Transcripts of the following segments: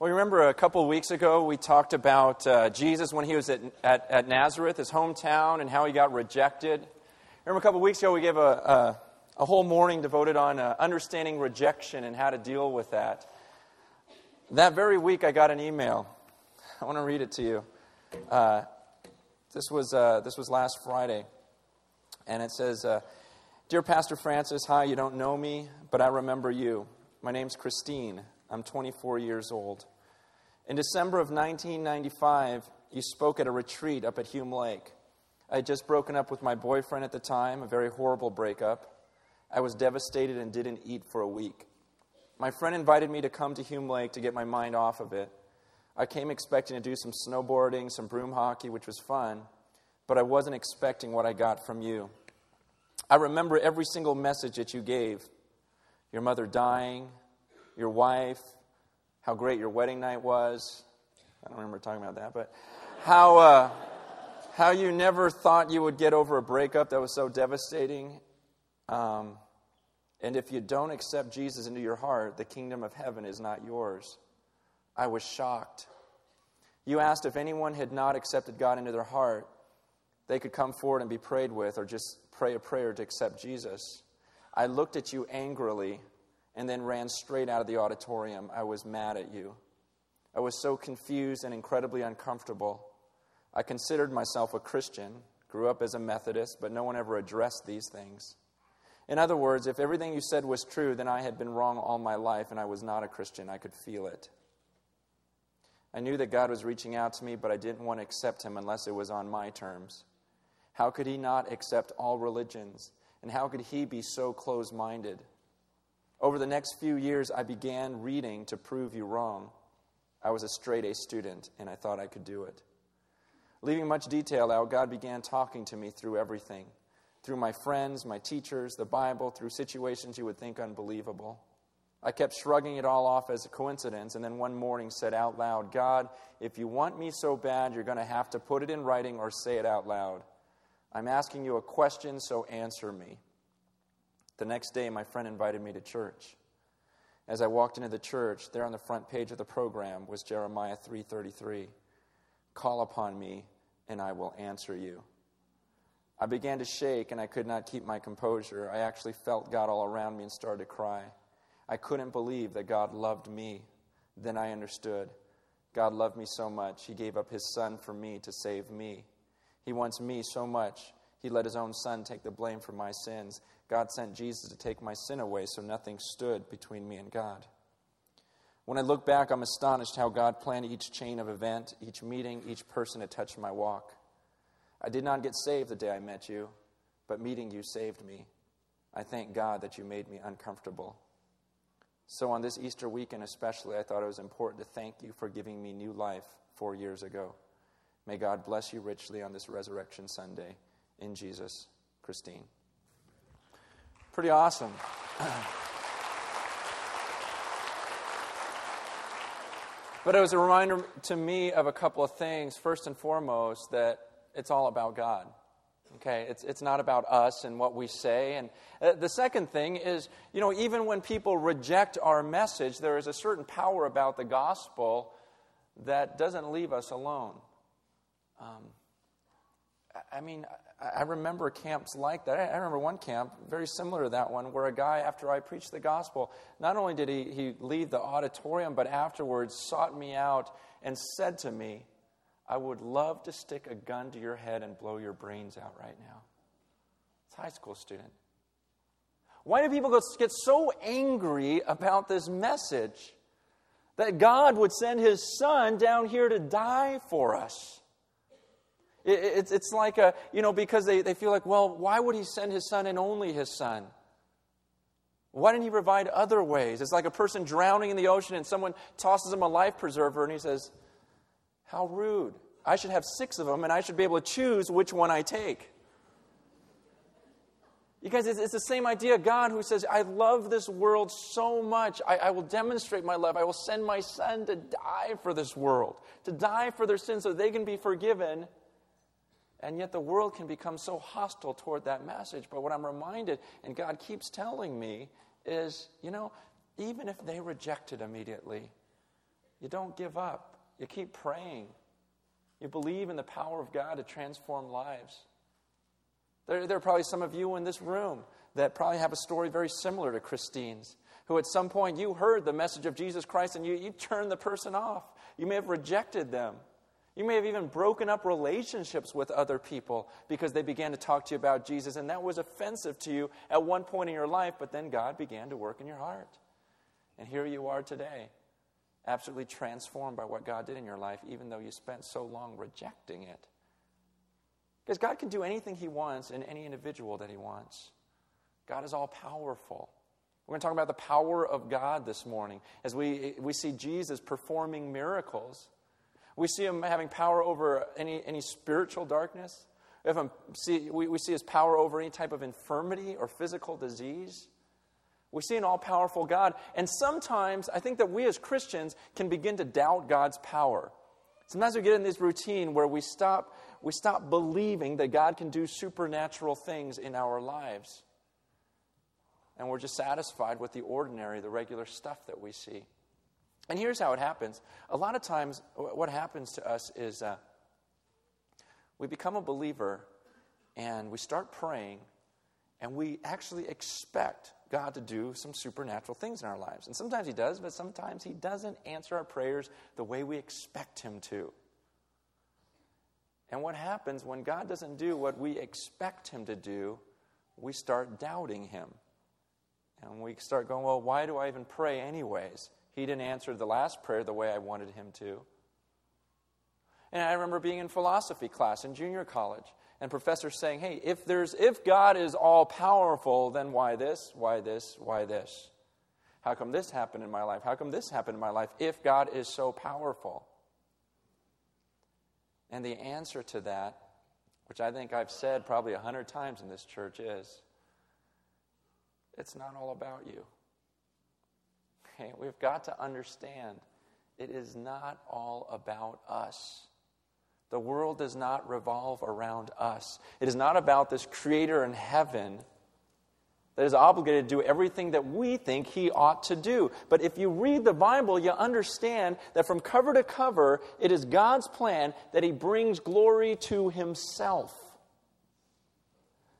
Well, you remember a couple of weeks ago we talked about uh, Jesus when he was at, at, at, Nazareth, his hometown, and how he got rejected. Remember a couple of weeks ago we gave a, a, a whole morning devoted on uh, understanding rejection and how to deal with that. That very week I got an email. I want to read it to you. Uh, this, was, uh, this was last Friday. And it says, uh, Dear Pastor Francis, hi, you don't know me, but I remember you. My name's Christine. I'm 24 years old. In December of 1995, you spoke at a retreat up at Hume Lake. I had just broken up with my boyfriend at the time, a very horrible breakup. I was devastated and didn't eat for a week. My friend invited me to come to Hume Lake to get my mind off of it. I came expecting to do some snowboarding, some broom hockey, which was fun, but I wasn't expecting what I got from you. I remember every single message that you gave your mother dying, your wife, how great your wedding night was. I don't remember talking about that, but how, uh, how you never thought you would get over a breakup that was so devastating. Um, and if you don't accept Jesus into your heart, the kingdom of heaven is not yours. I was shocked. You asked if anyone had not accepted God into their heart, they could come forward and be prayed with or just pray a prayer to accept Jesus. I looked at you angrily and then ran straight out of the auditorium. I was mad at you. I was so confused and incredibly uncomfortable. I considered myself a Christian, grew up as a Methodist, but no one ever addressed these things. In other words, if everything you said was true, then I had been wrong all my life and I was not a Christian. I could feel it. I knew that God was reaching out to me, but I didn't want to accept Him unless it was on my terms. How could He not accept all religions? And how could He be so close minded? Over the next few years, I began reading to prove you wrong. I was a straight A student, and I thought I could do it. Leaving much detail out, God began talking to me through everything through my friends, my teachers, the Bible, through situations you would think unbelievable. I kept shrugging it all off as a coincidence, and then one morning said out loud, God, if you want me so bad, you're going to have to put it in writing or say it out loud. I'm asking you a question, so answer me. The next day, my friend invited me to church. As I walked into the church, there on the front page of the program was Jeremiah 3:33. Call upon me, and I will answer you. I began to shake, and I could not keep my composure. I actually felt God all around me and started to cry. I couldn't believe that God loved me. Then I understood. God loved me so much, He gave up His Son for me to save me. He wants me so much, He let His own Son take the blame for my sins. God sent Jesus to take my sin away so nothing stood between me and God. When I look back, I'm astonished how God planned each chain of event, each meeting, each person that touched my walk. I did not get saved the day I met you, but meeting you saved me. I thank God that you made me uncomfortable. So, on this Easter weekend especially, I thought it was important to thank you for giving me new life four years ago. May God bless you richly on this Resurrection Sunday. In Jesus, Christine. Pretty awesome. but it was a reminder to me of a couple of things. First and foremost, that it's all about God. Okay, it's, it's not about us and what we say. And uh, the second thing is, you know, even when people reject our message, there is a certain power about the gospel that doesn't leave us alone. Um, I mean, I remember camps like that. I remember one camp, very similar to that one, where a guy, after I preached the gospel, not only did he, he leave the auditorium, but afterwards sought me out and said to me, I would love to stick a gun to your head and blow your brains out right now. It's a high school student. Why do people get so angry about this message that God would send his son down here to die for us? It's, it's like a, you know, because they, they feel like, well, why would he send his son and only his son? Why didn't he provide other ways? It's like a person drowning in the ocean and someone tosses him a life preserver and he says, how rude. I should have six of them, and I should be able to choose which one I take. You guys, it's, the same idea. God who says, I love this world so much, I, I will demonstrate my love. I will send my son to die for this world, to die for their sins so they can be forgiven. And yet the world can become so hostile toward that message. But what I'm reminded, and God keeps telling me, is you know, even if they reject it immediately, You don't give up. You keep praying. You believe in the power of God to transform lives. There, there are probably some of you in this room that probably have a story very similar to Christine's, who at some point you heard the message of Jesus Christ and you, you turned the person off. You may have rejected them. You may have even broken up relationships with other people because they began to talk to you about Jesus, and that was offensive to you at one point in your life, but then God began to work in your heart. And here you are today, absolutely transformed by what God did in your life, even though you spent so long rejecting it. Because God can do anything He wants in any individual that He wants. God is all powerful. We're going to talk about the power of God this morning as we, we see Jesus performing miracles. We see him having power over any, any spiritual darkness. If see, we, we see his power over any type of infirmity or physical disease. We see an all powerful God. And sometimes I think that we as Christians can begin to doubt God's power. Sometimes we get in this routine where we stop, we stop believing that God can do supernatural things in our lives. And we're just satisfied with the ordinary, the regular stuff that we see. And here's how it happens. A lot of times, what happens to us is uh, we become a believer and we start praying and we actually expect God to do some supernatural things in our lives. And sometimes He does, but sometimes He doesn't answer our prayers the way we expect Him to. And what happens when God doesn't do what we expect Him to do, we start doubting Him. And we start going, well, why do I even pray anyways? He didn't answer the last prayer the way I wanted him to. And I remember being in philosophy class in junior college and professors saying, "Hey, if there's if God is all powerful, then why this? Why this? Why this? How come this happened in my life? How come this happened in my life if God is so powerful?" And the answer to that, which I think I've said probably a hundred times in this church, is it's not all about you. Okay, we've got to understand it is not all about us. The world does not revolve around us. It is not about this creator in heaven that is obligated to do everything that we think he ought to do. But if you read the Bible, you understand that from cover to cover, it is God's plan that he brings glory to himself.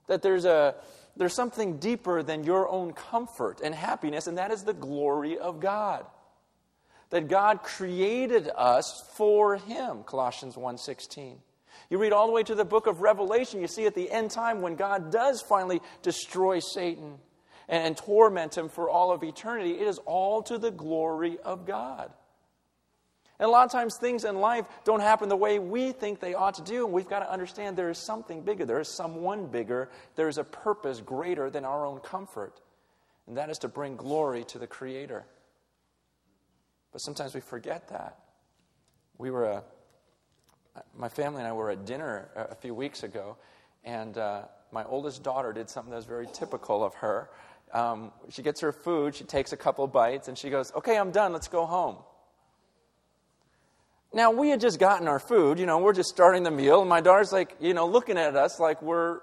That there's a there's something deeper than your own comfort and happiness, and that is the glory of God. That God created us for him, Colossians 1:16. You read all the way to the book of Revelation, you see at the end time when God does finally destroy Satan and, and torment him for all of eternity, it is all to the glory of God. And a lot of times things in life don't happen the way we think they ought to do, and we've got to understand there is something bigger. There is someone bigger. There is a purpose greater than our own comfort, and that is to bring glory to the Creator. But sometimes we forget that. We were, my family and I were at dinner a few weeks ago, and uh, my oldest daughter did something that was very typical of her. Um, she gets her food, she takes a couple bites, and she goes, Okay, I'm done, let's go home. Now, we had just gotten our food, you know, we're just starting the meal, and my daughter's like, you know, looking at us like we're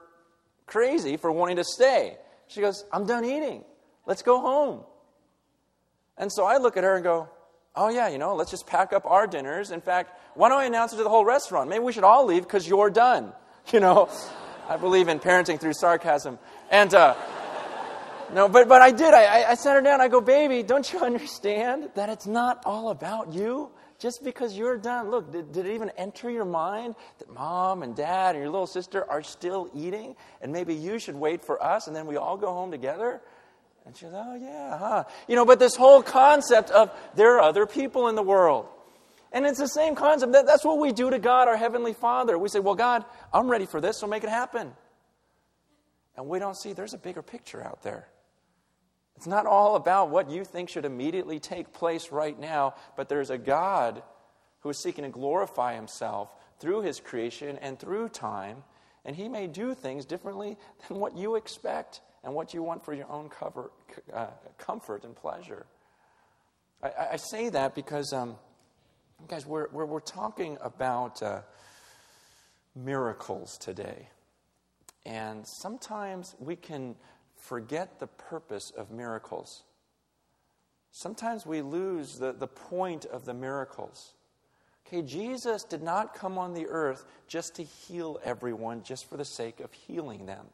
crazy for wanting to stay. She goes, I'm done eating. Let's go home. And so I look at her and go, oh, yeah, you know, let's just pack up our dinners. In fact, why don't I announce it to the whole restaurant? Maybe we should all leave because you're done. You know, I believe in parenting through sarcasm. And, uh, no, but, but I did. I, I sat her down. I go, baby, don't you understand that it's not all about you? Just because you're done, look, did, did, it even enter your mind that mom and dad and your little sister are still eating? And maybe you should wait for us and then we all go home together? And she goes, oh, yeah, huh? You know, but this whole concept of there are other people in the world. And it's the same concept. That, that's what we do to God, our Heavenly Father. We say, well, God, I'm ready for this, so make it happen. And we don't see there's a bigger picture out there. It's not all about what you think should immediately take place right now, but there's a God who is seeking to glorify himself through his creation and through time, and he may do things differently than what you expect and what you want for your own cover, uh, comfort and pleasure. I, I, say that because, um, guys, we're, we're, we're talking about uh, miracles today. And sometimes we can forget the purpose of miracles. sometimes we lose the, the point of the miracles. Okay, Jesus did not come on the earth just to heal everyone, just for the sake of healing them.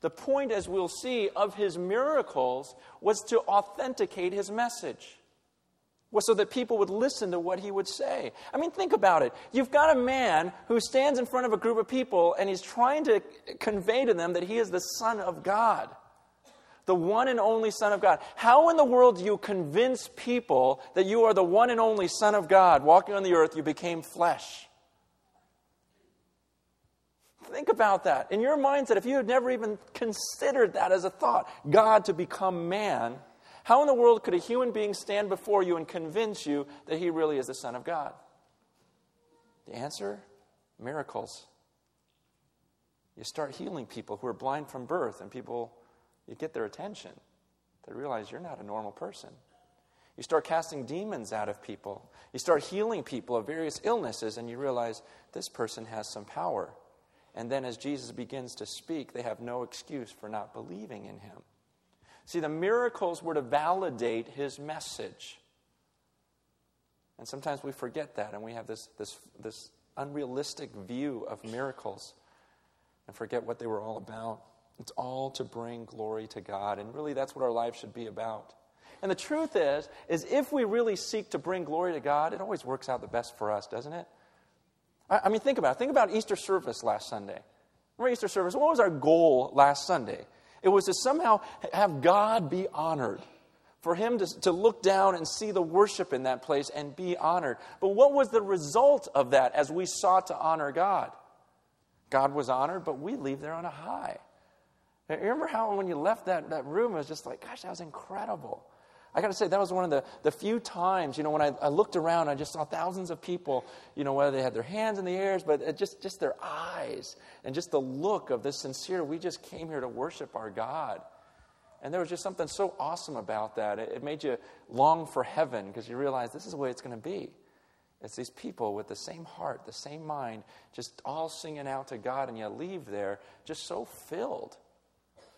The point, as we'll see, of his miracles was to authenticate his message. Was so that people would listen to what he would say. I mean, think about it. You've got a man who stands in front of a group of people and he's trying to convey to them that he is the Son of God the one and only Son of God. How in the world do you convince people that you are the one and only Son of God walking on the earth? You became flesh. Think about that. In your mindset, if you had never even considered that as a thought, God to become man, how in the world could a human being stand before you and convince you that he really is the Son of God? The answer miracles. You start healing people who are blind from birth, and people you get their attention. They realize you're not a normal person. You start casting demons out of people. You start healing people of various illnesses, and you realize this person has some power. And then as Jesus begins to speak, they have no excuse for not believing in him. See, the miracles were to validate his message. And sometimes we forget that, and we have this, this, this unrealistic view of miracles and forget what they were all about. It's all to bring glory to God. And really, that's what our life should be about. And the truth is, is if we really seek to bring glory to God, it always works out the best for us, doesn't it? I, I mean, think about it. Think about Easter service last Sunday. Remember Easter service? What was our goal last Sunday? It was to somehow have God be honored. For him to, to look down and see the worship in that place and be honored. But what was the result of that as we sought to honor God? God was honored, but we leave there on a high. You remember how when you left that, that room, it was just like, gosh, that was incredible. I got to say, that was one of the, the few times, you know, when I, I looked around, I just saw thousands of people, you know, whether they had their hands in the air, but just, just their eyes and just the look of this sincere, we just came here to worship our God. And there was just something so awesome about that. It, it made you long for heaven because you realize this is the way it's going to be. It's these people with the same heart, the same mind, just all singing out to God, and you leave there just so filled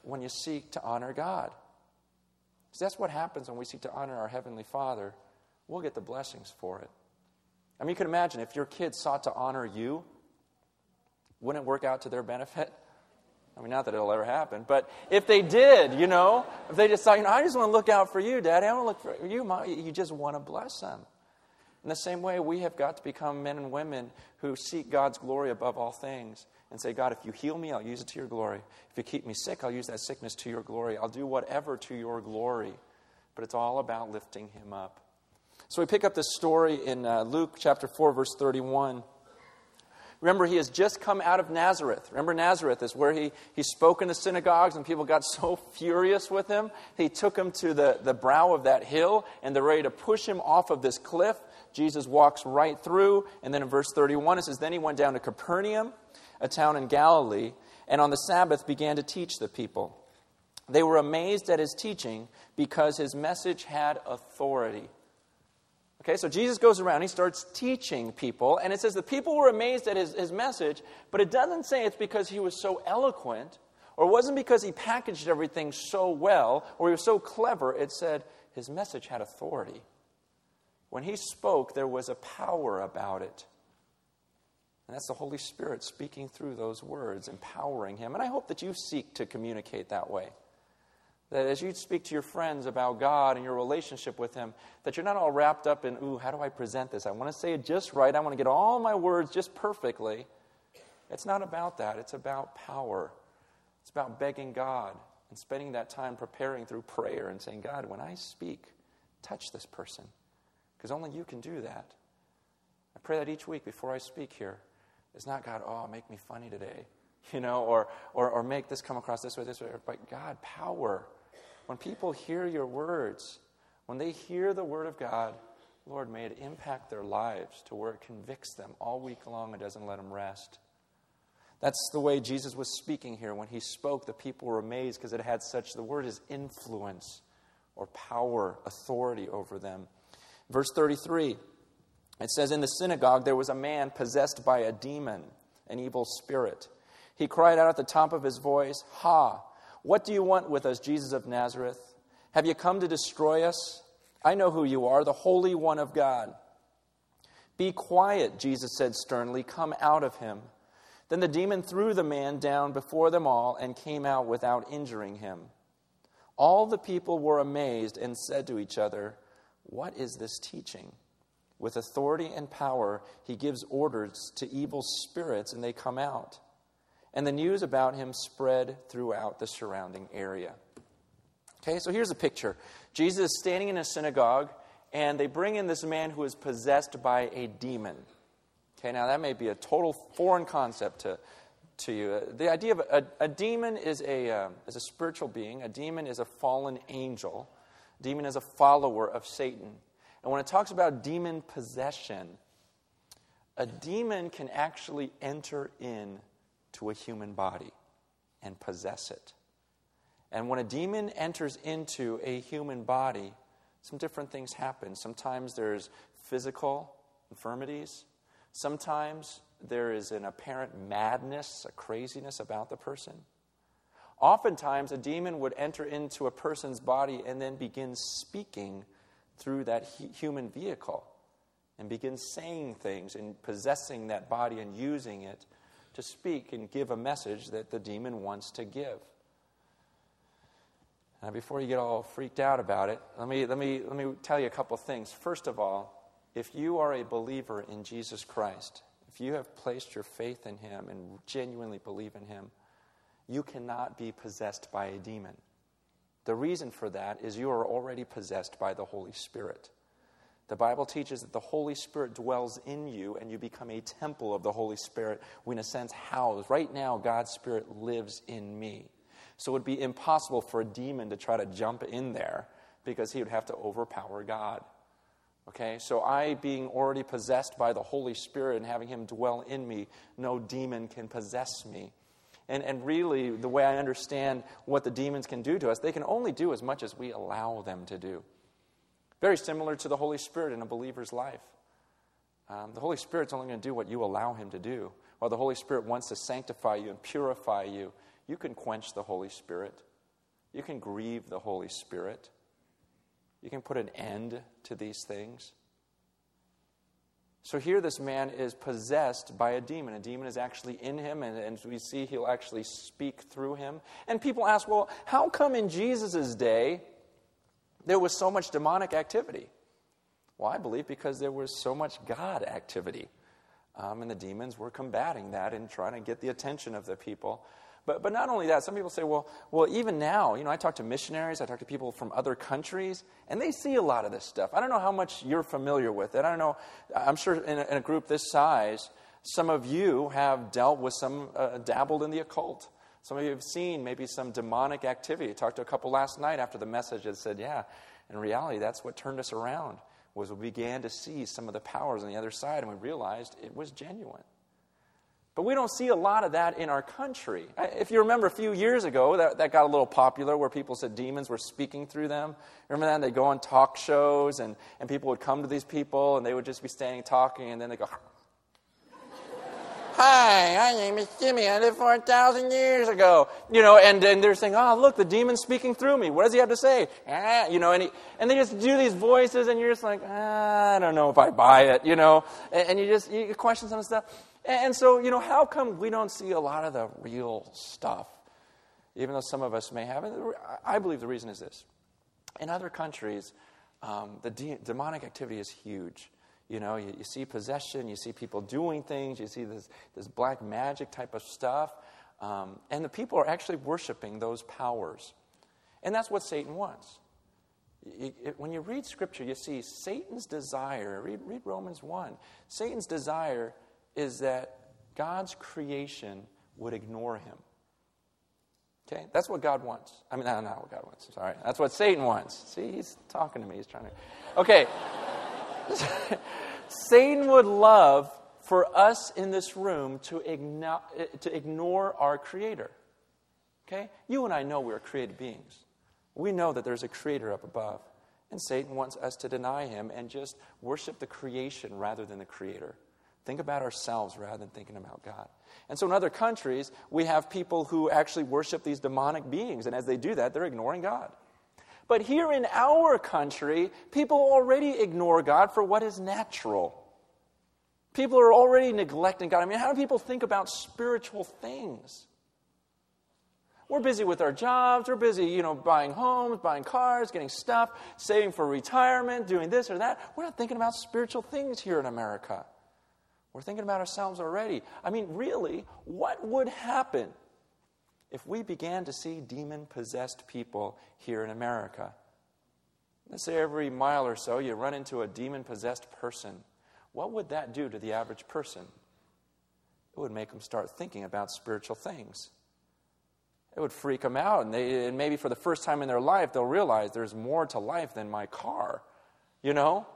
when you seek to honor God. Because that's what happens when we seek to honor our Heavenly Father. We'll get the blessings for it. I mean, you can imagine if your kids sought to honor you, wouldn't it work out to their benefit? I mean, not that it'll ever happen, but if they did, you know, if they just thought, you know, I just want to look out for you, Daddy, I want to look for you, Mom, you just want to bless them. In the same way, we have got to become men and women who seek God's glory above all things and say, God, if you heal me, I'll use it to your glory. If you keep me sick, I'll use that sickness to your glory. I'll do whatever to your glory. But it's all about lifting him up. So we pick up this story in uh, Luke chapter 4, verse 31. Remember, he has just come out of Nazareth. Remember, Nazareth is where he, he spoke in the synagogues, and people got so furious with him. He took him to the, the brow of that hill, and they're ready to push him off of this cliff. Jesus walks right through, and then in verse 31, it says, Then he went down to Capernaum a town in Galilee, and on the Sabbath began to teach the people. They were amazed at his teaching because his message had authority. Okay, so Jesus goes around, he starts teaching people, and it says the people were amazed at his, his message, but it doesn't say it's because he was so eloquent, or it wasn't because he packaged everything so well, or he was so clever. It said his message had authority. When he spoke, there was a power about it. And that's the Holy Spirit speaking through those words, empowering him. And I hope that you seek to communicate that way. That as you speak to your friends about God and your relationship with Him, that you're not all wrapped up in, ooh, how do I present this? I want to say it just right. I want to get all my words just perfectly. It's not about that. It's about power. It's about begging God and spending that time preparing through prayer and saying, God, when I speak, touch this person. Because only you can do that. I pray that each week before I speak here, it's not God, oh, make me funny today, you know, or, or, or make this come across this way, this way. But God, power. When people hear your words, when they hear the word of God, Lord, may it impact their lives to where it convicts them all week long and doesn't let them rest. That's the way Jesus was speaking here. When he spoke, the people were amazed because it had such, the word is influence or power, authority over them. Verse 33 it says, In the synagogue there was a man possessed by a demon, an evil spirit. He cried out at the top of his voice, Ha! What do you want with us, Jesus of Nazareth? Have you come to destroy us? I know who you are, the Holy One of God. Be quiet, Jesus said sternly. Come out of him. Then the demon threw the man down before them all and came out without injuring him. All the people were amazed and said to each other, What is this teaching? With authority and power, he gives orders to evil spirits, and they come out. And the news about him spread throughout the surrounding area. Okay, so here's a picture Jesus is standing in a synagogue, and they bring in this man who is possessed by a demon. Okay, now that may be a total foreign concept to, to you. The idea of a, a demon is a, uh, is a spiritual being, a demon is a fallen angel, demon is a follower of Satan. And when it talks about demon possession, a demon can actually enter in to a human body and possess it. And when a demon enters into a human body, some different things happen. Sometimes there's physical infirmities. Sometimes there is an apparent madness, a craziness about the person. Oftentimes, a demon would enter into a person's body and then begin speaking through that human vehicle and begin saying things and possessing that body and using it to speak and give a message that the demon wants to give. Now, before you get all freaked out about it, let me, let me, let me tell you a couple things. First of all, if you are a believer in Jesus Christ, if you have placed your faith in Him and genuinely believe in Him, you cannot be possessed by a demon. The reason for that is you are already possessed by the Holy Spirit. The Bible teaches that the Holy Spirit dwells in you and you become a temple of the Holy Spirit. We, in a sense, house. Right now, God's Spirit lives in me. So it would be impossible for a demon to try to jump in there because he would have to overpower God. Okay, so I, being already possessed by the Holy Spirit and having Him dwell in me, no demon can possess me. And, and really, the way I understand what the demons can do to us, they can only do as much as we allow them to do. Very similar to the Holy Spirit in a believer's life. Um, the Holy Spirit's only going to do what you allow Him to do. While the Holy Spirit wants to sanctify you and purify you you can quench the Holy Spirit. You can grieve the Holy Spirit. You can put an end to these things. So here, this man is possessed by a demon. A demon is actually in him, and, and we see he'll actually speak through him. And people ask, well, how come in Jesus' day there was so much demonic activity? Well, I believe because there was so much God activity. Um, and the demons were combating that and trying to get the attention of the people. But, but not only that, some people say, well, well, even now, you know, I talk to missionaries, I talk to people from other countries, and they see a lot of this stuff. I don't know how much you're familiar with it. I don't know, I'm sure in a, in a group this size, some of you have dealt with some, uh, dabbled in the occult. Some of you have seen maybe some demonic activity. I talked to a couple last night after the message that said, yeah, in reality, that's what turned us around, was we began to see some of the powers on the other side, and we realized it was genuine. But we don't see a lot of that in our country. If you remember a few years ago, that, that got a little popular where people said demons were speaking through them. Remember that? They'd go on talk shows and, and people would come to these people and they would just be standing talking and then they go, Hi, my name is Jimmy. I lived 4,000 years ago. You know, and, and they're saying, oh, look, the demon's speaking through me. What does he have to say? Ah, you know, and, he, and they just do these voices and you're just like, ah, I don't know if I buy it, you know. And, and you just you question some stuff. And so, you know, how come we don't see a lot of the real stuff, even though some of us may have? And I believe the reason is this. In other countries, um, the de- demonic activity is huge. You know, you, you, see possession, you see people doing things, you see this, this black magic type of stuff. Um, and the people are actually worshiping those powers. And that's what Satan wants. When you read Scripture, you see Satan's desire. Read, read Romans 1. Satan's desire is that God's creation would ignore him. Okay? That's what God wants. I mean, no, not what God wants. Sorry. That's what Satan wants. See, he's talking to me. He's trying to. Okay. Satan would love for us in this room to, to ignore our Creator. Okay? You and I know we're created beings. We know that there's a Creator up above. And Satan wants us to deny him and just worship the creation rather than the Creator. Think about ourselves rather than thinking about God. And so in other countries, we have people who actually worship these demonic beings, and as they do that, they're ignoring God. But here in our country, people already ignore God for what is natural. People are already neglecting God. I mean, how do people think about spiritual things? We're busy with our jobs. We're busy, you know, buying homes, buying cars, getting stuff, saving for retirement, doing this or that. We're not thinking about spiritual things here in America. We're thinking about ourselves already. I mean, really, what would happen if we began to see demon possessed people here in America? Let's say every mile or so you run into a demon possessed person. What would that do to the average person? It would make them start thinking about spiritual things. It would freak them out, and, they, and maybe for the first time in their life, they'll realize there's more to life than my car. You know?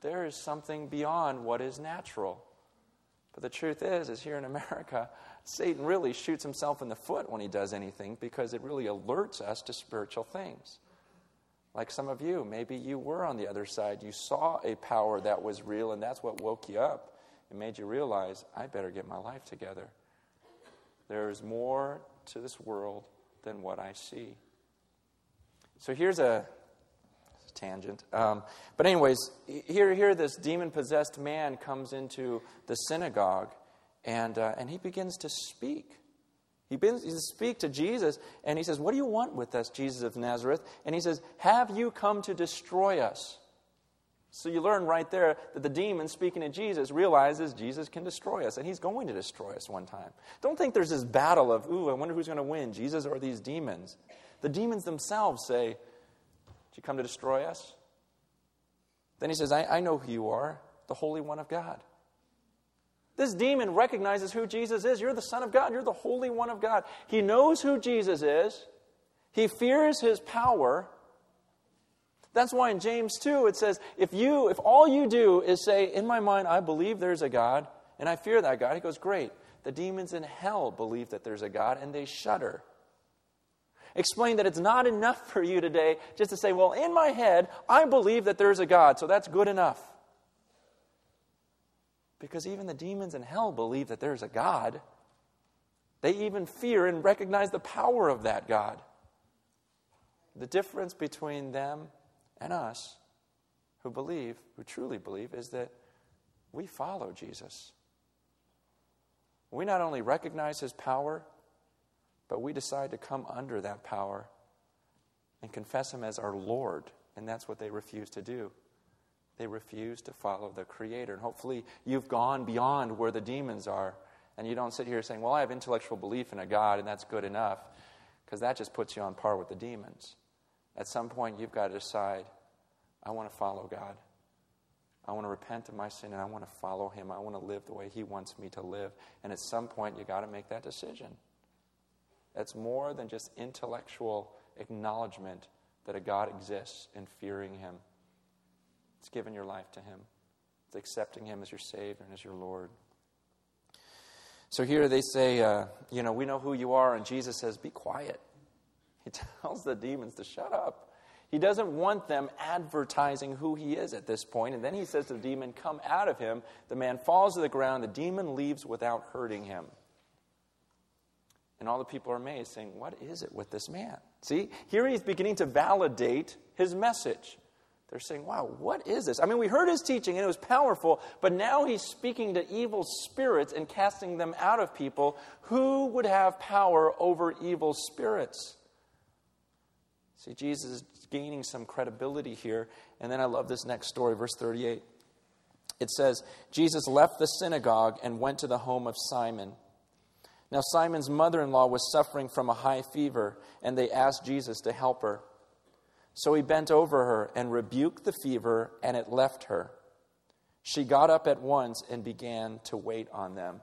There is something beyond what is natural. But the truth is, is here in America, Satan really shoots himself in the foot when he does anything because it really alerts us to spiritual things. Like some of you, maybe you were on the other side. You saw a power that was real, and that's what woke you up and made you realize, I better get my life together. There is more to this world than what I see. So here's a tangent. Um, but, anyways, here, here this demon possessed man comes into the synagogue and, uh, and he begins to speak. He begins to speak to Jesus and he says, What do you want with us, Jesus of Nazareth? And he says, Have you come to destroy us? So you learn right there that the demon speaking to Jesus realizes Jesus can destroy us, and he's going to destroy us one time. Don't think there's this battle of, ooh, I wonder who's going to win, Jesus or these demons. The demons themselves say, you come to destroy us? Then he says, I, I know who you are, the Holy One of God. This demon recognizes who Jesus is. You're the Son of God. You're the Holy One of God. He knows who Jesus is. He fears his power. That's why in James 2 it says, if you, if all you do is say, in my mind, I believe there's a God, and I fear that God, he goes, Great. The demons in hell believe that there's a God, and they shudder explained that it's not enough for you today just to say, well, in my head, I believe that there's a God, so that's good enough. Because even the demons in hell believe that there's a God. They even fear and recognize the power of that God. The difference between them and us who believe, who truly believe, is that we follow Jesus. We not only recognize his power, but we decide to come under that power and confess Him as our Lord. And that's what they refuse to do. They refuse to follow the Creator. And hopefully, you've gone beyond where the demons are. And you don't sit here saying, Well, I have intellectual belief in a God, and that's good enough. Because that just puts you on par with the demons. At some point, you've got to decide, I want to follow God. I want to repent of my sin and I want to follow him. I want to live the way he wants me to live. And at some point, you've got to make that decision. That's more than just intellectual acknowledgement that a God exists and fearing Him. It's giving your life to Him, it's accepting Him as your Savior and as your Lord. So here they say, uh, you know, we know who you are, and Jesus says, be quiet. He tells the demons to shut up. He doesn't want them advertising who he is at this point. And then he says to the demon, Come out of him. The man falls to the ground. The demon leaves without hurting him. And all the people are amazed, saying, What is it with this man? See, here he's beginning to validate his message. They're saying, Wow, what is this? I mean, we heard his teaching and it was powerful, but now he's speaking to evil spirits and casting them out of people. Who would have power over evil spirits? See, Jesus is gaining some credibility here. And then I love this next story, verse 38. It says, Jesus left the synagogue and went to the home of Simon. Now, Simon's mother in law was suffering from a high fever, and they asked Jesus to help her. So he bent over her and rebuked the fever, and it left her. She got up at once and began to wait on them.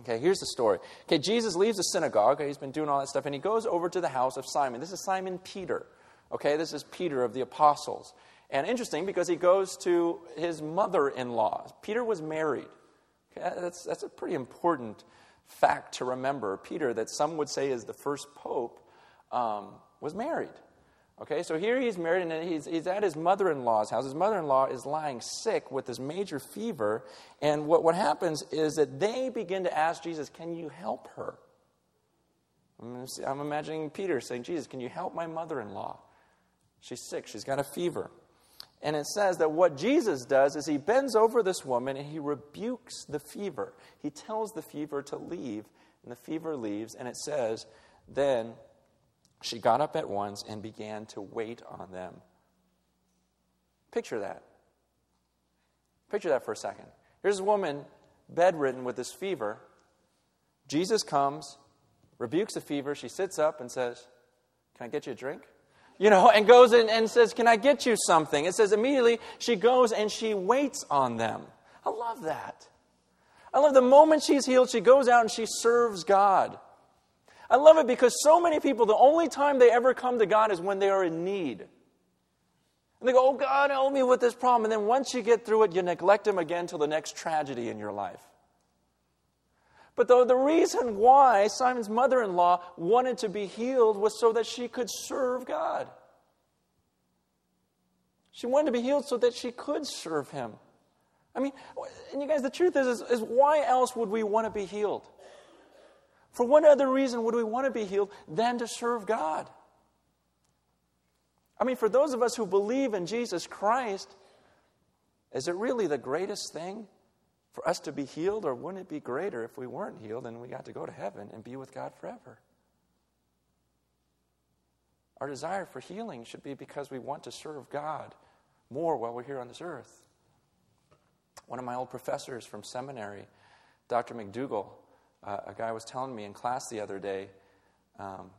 Okay, here's the story. Okay, Jesus leaves the synagogue. He's been doing all that stuff, and he goes over to the house of Simon. This is Simon Peter. Okay, this is Peter of the apostles. And interesting because he goes to his mother in law. Peter was married. Okay, that's, that's a pretty important fact to remember. Peter, that some would say is the first pope, um, was married. Okay, so here he's married and he's, he's at his mother in law's house. His mother in law is lying sick with this major fever. And what, what happens is that they begin to ask Jesus, Can you help her? I'm imagining Peter saying, Jesus, can you help my mother in law? She's sick, she's got a fever. And it says that what Jesus does is he bends over this woman and he rebukes the fever. He tells the fever to leave, and the fever leaves. And it says, then she got up at once and began to wait on them. Picture that. Picture that for a second. Here's a woman bedridden with this fever. Jesus comes, rebukes the fever. She sits up and says, Can I get you a drink? You know, and goes in and says, Can I get you something? It says immediately she goes and she waits on them. I love that. I love the moment she's healed, she goes out and she serves God. I love it because so many people, the only time they ever come to God is when they are in need. And they go, Oh, God, help me with this problem. And then once you get through it, you neglect Him again till the next tragedy in your life. But the, the reason why Simon's mother in law wanted to be healed was so that she could serve God. She wanted to be healed so that she could serve Him. I mean, and you guys, the truth is, is, is why else would we want to be healed? For what other reason would we want to be healed than to serve God? I mean, for those of us who believe in Jesus Christ, is it really the greatest thing for us to be healed, or wouldn't it be greater if we weren't healed and we got to go to heaven and be with God forever? Our desire for healing should be because we want to serve God more while we're here on this earth. One of my old professors from seminary, Dr. McDougall, uh, a guy was telling me in class the other day, um,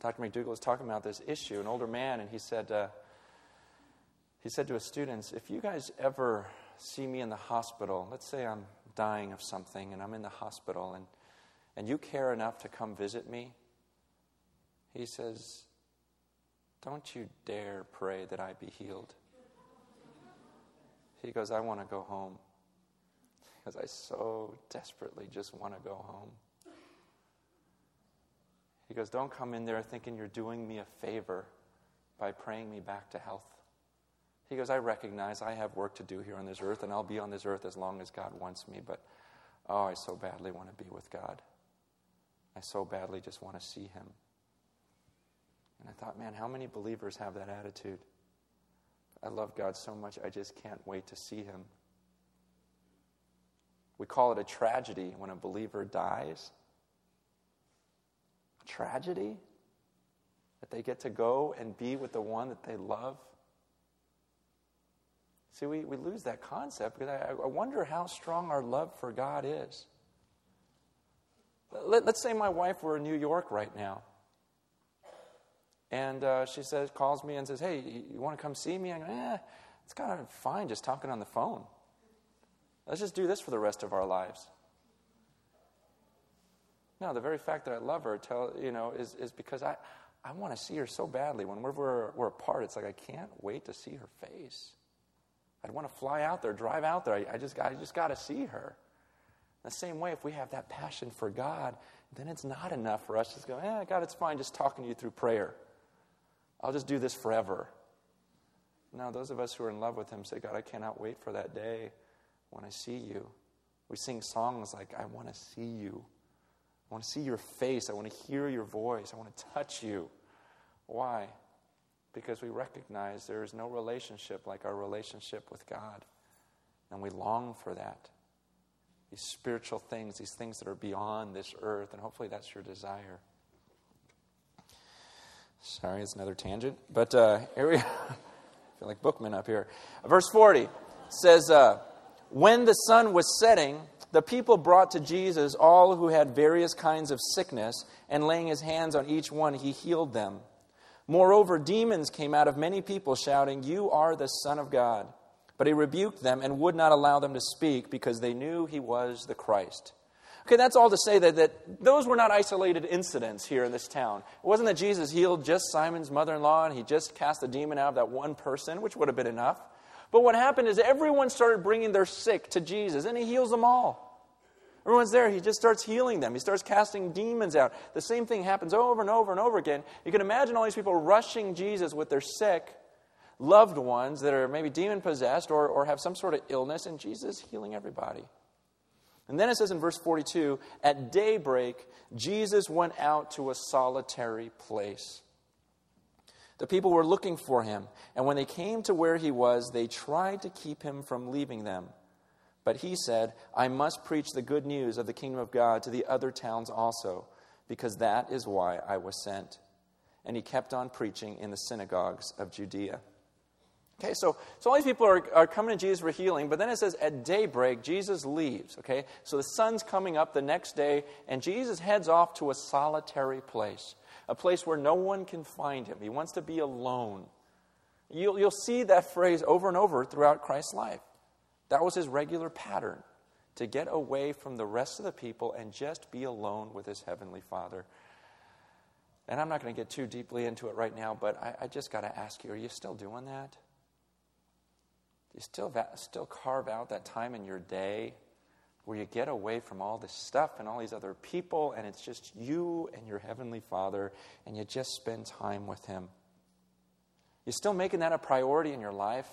Dr. McDougall was talking about this issue, an older man, and he said, uh, he said to his students, if you guys ever see me in the hospital, let's say I'm dying of something and I'm in the hospital and, and you care enough to come visit me, he says, Don't you dare pray that I be healed. He goes, I want to go home because I so desperately just want to go home. He goes, Don't come in there thinking you're doing me a favor by praying me back to health. He goes, I recognize I have work to do here on this earth, and I'll be on this earth as long as God wants me, but oh, I so badly want to be with God. I so badly just want to see Him. And I thought, man, how many believers have that attitude? I love God so much, I just can't wait to see Him. We call it a tragedy when a believer dies. A tragedy that they get to go and be with the one that they love. See, we, we lose that concept because I, I wonder how strong our love for God is. Let, us say my wife were in New York right now. And uh, she says, calls me and says, Hey, you want to come see me? I go, Eh, it's kind of fine just talking on the phone. Let's just do this for the rest of our lives. No, the very fact that I love her, tell, you know, is, is because I, I want to see her so badly. When we're, we're, we're apart, it's like I can't wait to see her face. I'd want to fly out there, drive out there. I, I just, I just got to see her. The same way, if we have that passion for God, then it's not enough for us to just go, eh, God, it's fine just talking to you through prayer. I'll just do this forever. Now, those of us who are in love with Him say, God, I cannot wait for that day when I see you. We sing songs like, I want to see you. I want to see your face. I want to hear your voice. I want to touch you. Why? Because we recognize there is no relationship like our relationship with God. And we long for that. These spiritual things, these things that are beyond this earth, and hopefully that's your desire. Sorry, it's another tangent. But uh, here we I feel like Bookman up here. Verse 40 says, uh, When the sun was setting, the people brought to Jesus all who had various kinds of sickness, and laying his hands on each one, he healed them. Moreover, demons came out of many people, shouting, You are the Son of God. But he rebuked them and would not allow them to speak because they knew he was the Christ. Okay, that's all to say that, that those were not isolated incidents here in this town. It wasn't that Jesus healed just Simon's mother in law and he just cast a demon out of that one person, which would have been enough. But what happened is everyone started bringing their sick to Jesus and he heals them all. Everyone's there. He just starts healing them. He starts casting demons out. The same thing happens over and over and over again. You can imagine all these people rushing Jesus with their sick loved ones that are maybe demon possessed or, or have some sort of illness, and Jesus healing everybody. And then it says in verse 42 At daybreak, Jesus went out to a solitary place. The people were looking for him, and when they came to where he was, they tried to keep him from leaving them. But he said, I must preach the good news of the kingdom of God to the other towns also, because that is why I was sent. And he kept on preaching in the synagogues of Judea. Okay, so, so all these people are, are coming to Jesus for healing, but then it says at daybreak, Jesus leaves. Okay, so the sun's coming up the next day, and Jesus heads off to a solitary place, a place where no one can find him. He wants to be alone. You'll, you'll see that phrase over and over throughout Christ's life. That was his regular pattern to get away from the rest of the people and just be alone with his heavenly Father. And I'm not going to get too deeply into it right now, but I, I just got to ask you are you still doing that? Do you still, still carve out that time in your day where you get away from all this stuff and all these other people, and it's just you and your Heavenly Father, and you just spend time with Him? You still making that a priority in your life?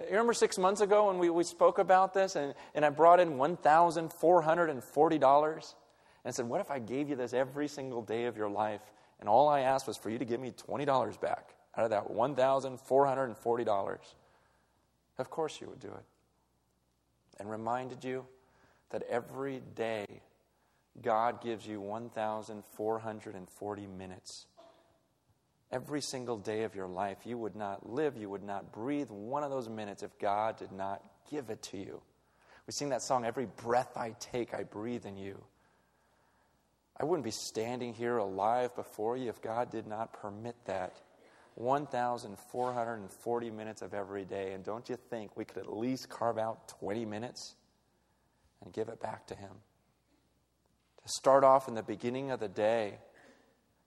You remember six months ago when we, we spoke about this and, and I brought in $1,440 and I said, What if I gave you this every single day of your life and all I asked was for you to give me $20 back out of that $1,440? Of course you would do it. And reminded you that every day God gives you 1,440 minutes every single day of your life. You would not live, you would not breathe one of those minutes if God did not give it to you. We sing that song, Every breath I take, I breathe in you. I wouldn't be standing here alive before you if God did not permit that. 1,440 minutes of every day. And don't you think we could at least carve out 20 minutes and give it back to Him? To start off in the beginning of the day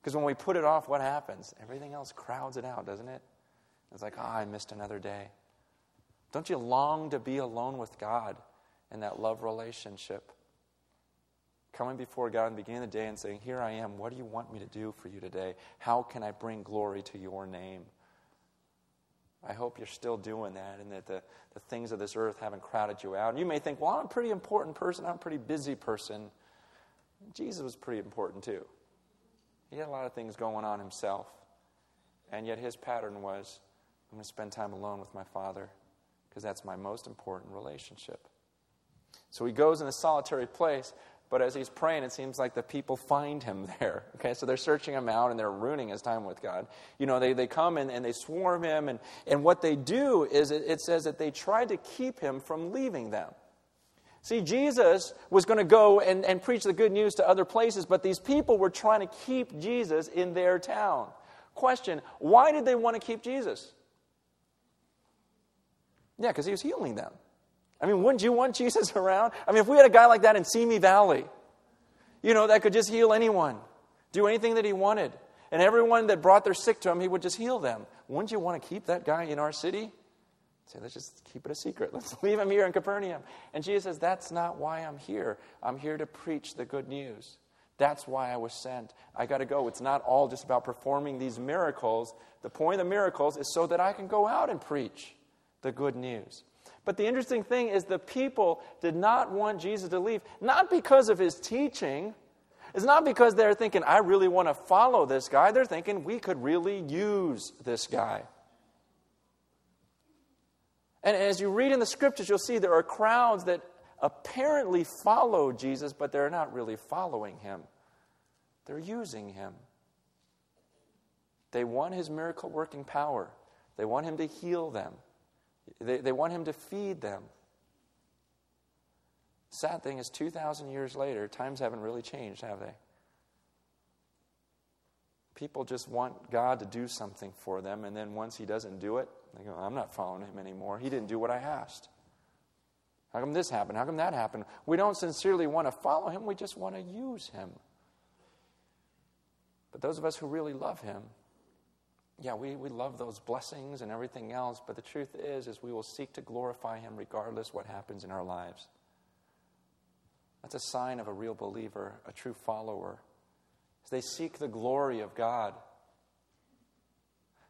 because when we put it off, what happens? Everything else crowds it out, doesn't it? It's like, ah, oh, I missed another day. Don't you long to be alone with God in that love relationship? Coming before God the beginning the day and saying, Here I am. What do you want me to do for you today? How can I bring glory to your name? I hope you're still doing that and that the, the things of this earth haven't crowded you out. And you may think, well, I'm a pretty important person. I'm a pretty busy person. Jesus was pretty important too. He had a lot of things going on himself. And yet his pattern was I'm going to spend time alone with my Father because that's my most important relationship. So he goes in a solitary place, but as he's praying, it seems like the people find him there. Okay, so they're searching him out and they're ruining his time with God. You know, they, they come and, and they swarm him, and, and what they do is it, it says that they try to keep him from leaving them. See, Jesus was going to go and, and preach the good news to other places, but these people were trying to keep Jesus in their town. Question Why did they want to keep Jesus? Yeah, because he was healing them. I mean, wouldn't you want Jesus around? I mean, if we had a guy like that in Simi Valley, you know, that could just heal anyone, do anything that he wanted, and everyone that brought their sick to him, he would just heal them. Wouldn't you want to keep that guy in our city? Say, let's just keep it a secret. Let's leave him here in Capernaum. And Jesus says, That's not why I'm here. I'm here to preach the good news. That's why I was sent. I got to go. It's not all just about performing these miracles. The point of the miracles is so that I can go out and preach the good news. But the interesting thing is, the people did not want Jesus to leave, not because of his teaching. It's not because they're thinking, I really want to follow this guy. They're thinking, we could really use this guy. And as you read in the scriptures, you'll see there are crowds that apparently follow Jesus, but they're not really following him. They're using him. They want his miracle working power, they want him to heal them, they, they want him to feed them. Sad thing is, 2,000 years later, times haven't really changed, have they? People just want God to do something for them, and then once he doesn't do it, they go, I'm not following him anymore. He didn't do what I asked. How come this happened? How come that happened? We don't sincerely want to follow him, we just want to use him. But those of us who really love him, yeah, we, we love those blessings and everything else, but the truth is, is we will seek to glorify him regardless what happens in our lives. That's a sign of a real believer, a true follower. They seek the glory of God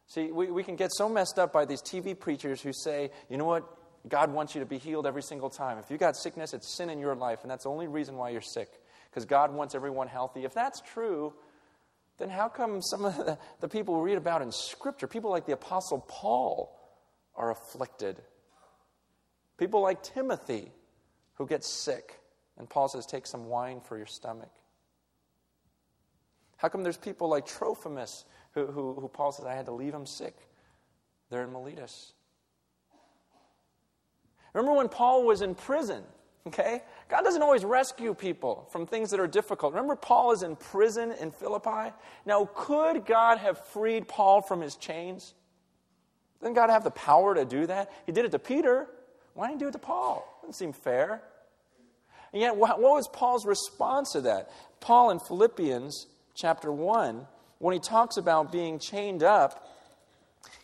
See, we, we can get so messed up by these TV preachers who say, you know what? God wants you to be healed every single time. If you got sickness, it's sin in your life, and that's the only reason why you're sick, because God wants everyone healthy. If that's true, then how come some of the, the people we read about in Scripture, people like the Apostle Paul, are afflicted? People like Timothy, who gets sick, and Paul says, Take some wine for your stomach. How come there's people like Trophimus, who, who, who Paul says, I had to leave him sick? There in Miletus. Remember when Paul was in prison? Okay? God doesn't always rescue people from things that are difficult. Remember, Paul is in prison in Philippi? Now, could God have freed Paul from his chains? Didn't God have the power to do that? He did it to Peter. Why didn't he do it to Paul? Doesn't seem fair. And yet, what was Paul's response to that? Paul in Philippians chapter 1, when he talks about being chained up,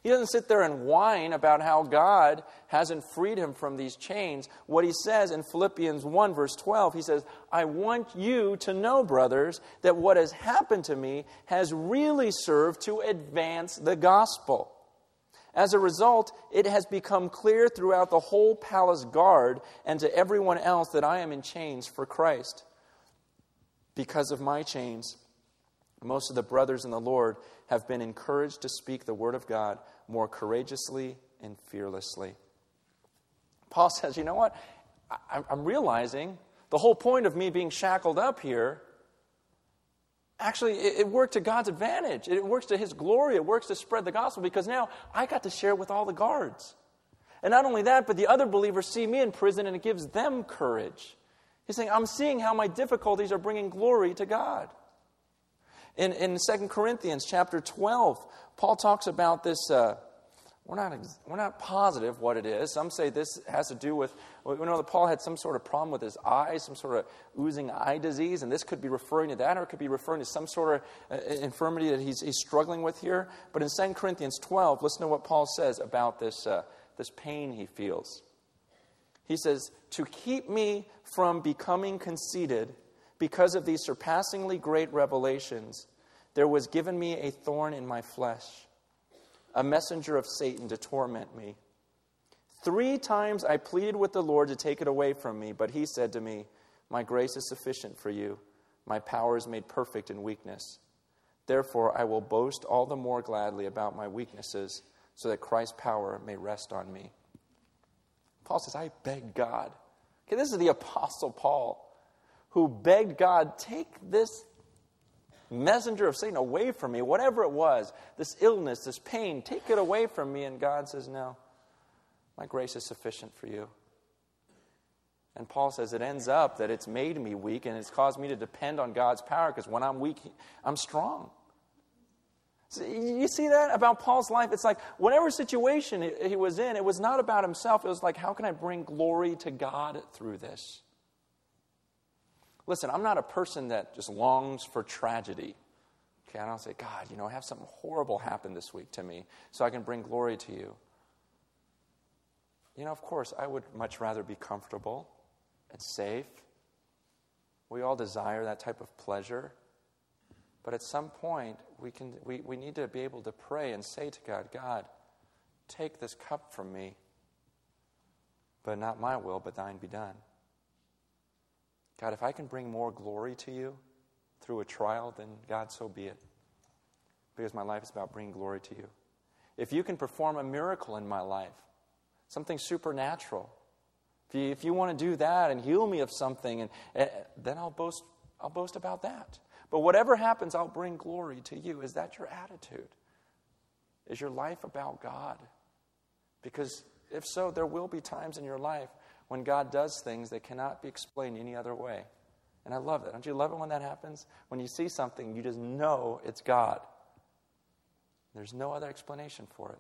he doesn't sit there and whine about how God hasn't freed him from these chains. What he says in Philippians 1, verse 12, he says, I want you to know, brothers, that what has happened to me has really served to advance the gospel. As a result, it has become clear throughout the whole palace guard and to everyone else that I am in chains for Christ. Because of my chains, most of the brothers in the Lord have been encouraged to speak the word of God more courageously and fearlessly. Paul says, You know what? I'm realizing the whole point of me being shackled up here actually it worked to God's advantage. It works to his glory. It works to spread the gospel because now I got to share with all the guards. And not only that, but the other believers see me in prison and it gives them courage. He's saying, I'm seeing how my difficulties are bringing glory to God. In, in 2 Corinthians chapter 12, Paul talks about this. Uh, we're not, we're not positive what it is. Some say this has to do with, we know that Paul had some sort of problem with his eyes, some sort of oozing eye disease, and this could be referring to that, or it could be referring to some sort of uh, infirmity that he's, he's struggling with here. But in 2 Corinthians 12, listen to what Paul says about this, uh, this pain he feels. He says, To keep me from becoming conceited, because of these surpassingly great revelations, there was given me a thorn in my flesh, a messenger of Satan to torment me. Three times I pleaded with the Lord to take it away from me, but he said to me, My grace is sufficient for you. My power is made perfect in weakness. Therefore, I will boast all the more gladly about my weaknesses, so that Christ's power may rest on me. Paul says, I beg God. Okay, this is the Apostle Paul who begged God, take this messenger of Satan away from me, whatever it was, this illness, this pain, take it away from me. And God says, No, my grace is sufficient for you. And Paul says it ends up that it's made me weak and it's caused me to depend on God's power because when I'm weak, I'm strong. You see that about Paul's life? It's like whatever situation he was in, it was not about himself. It was like, how can I bring glory to God through this? Listen, I'm not a person that just longs for tragedy. Okay, I don't say, God, you know, I have something horrible happen this week to me so I can bring glory to you. You know, of course, I would much rather be comfortable and safe. We all desire that type of pleasure. But at some point, we, can, we, we need to be able to pray and say to God, God, take this cup from me, but not my will, but thine be done. God, if I can bring more glory to you through a trial, then God, so be it. Because my life is about bringing glory to you. If you can perform a miracle in my life, something supernatural, if you, if you want to do that and heal me of something, and, uh, then I'll boast, I'll boast about that. But whatever happens, I'll bring glory to you. Is that your attitude? Is your life about God? Because if so, there will be times in your life when God does things that cannot be explained any other way. And I love that. Don't you love it when that happens? When you see something, you just know it's God. There's no other explanation for it.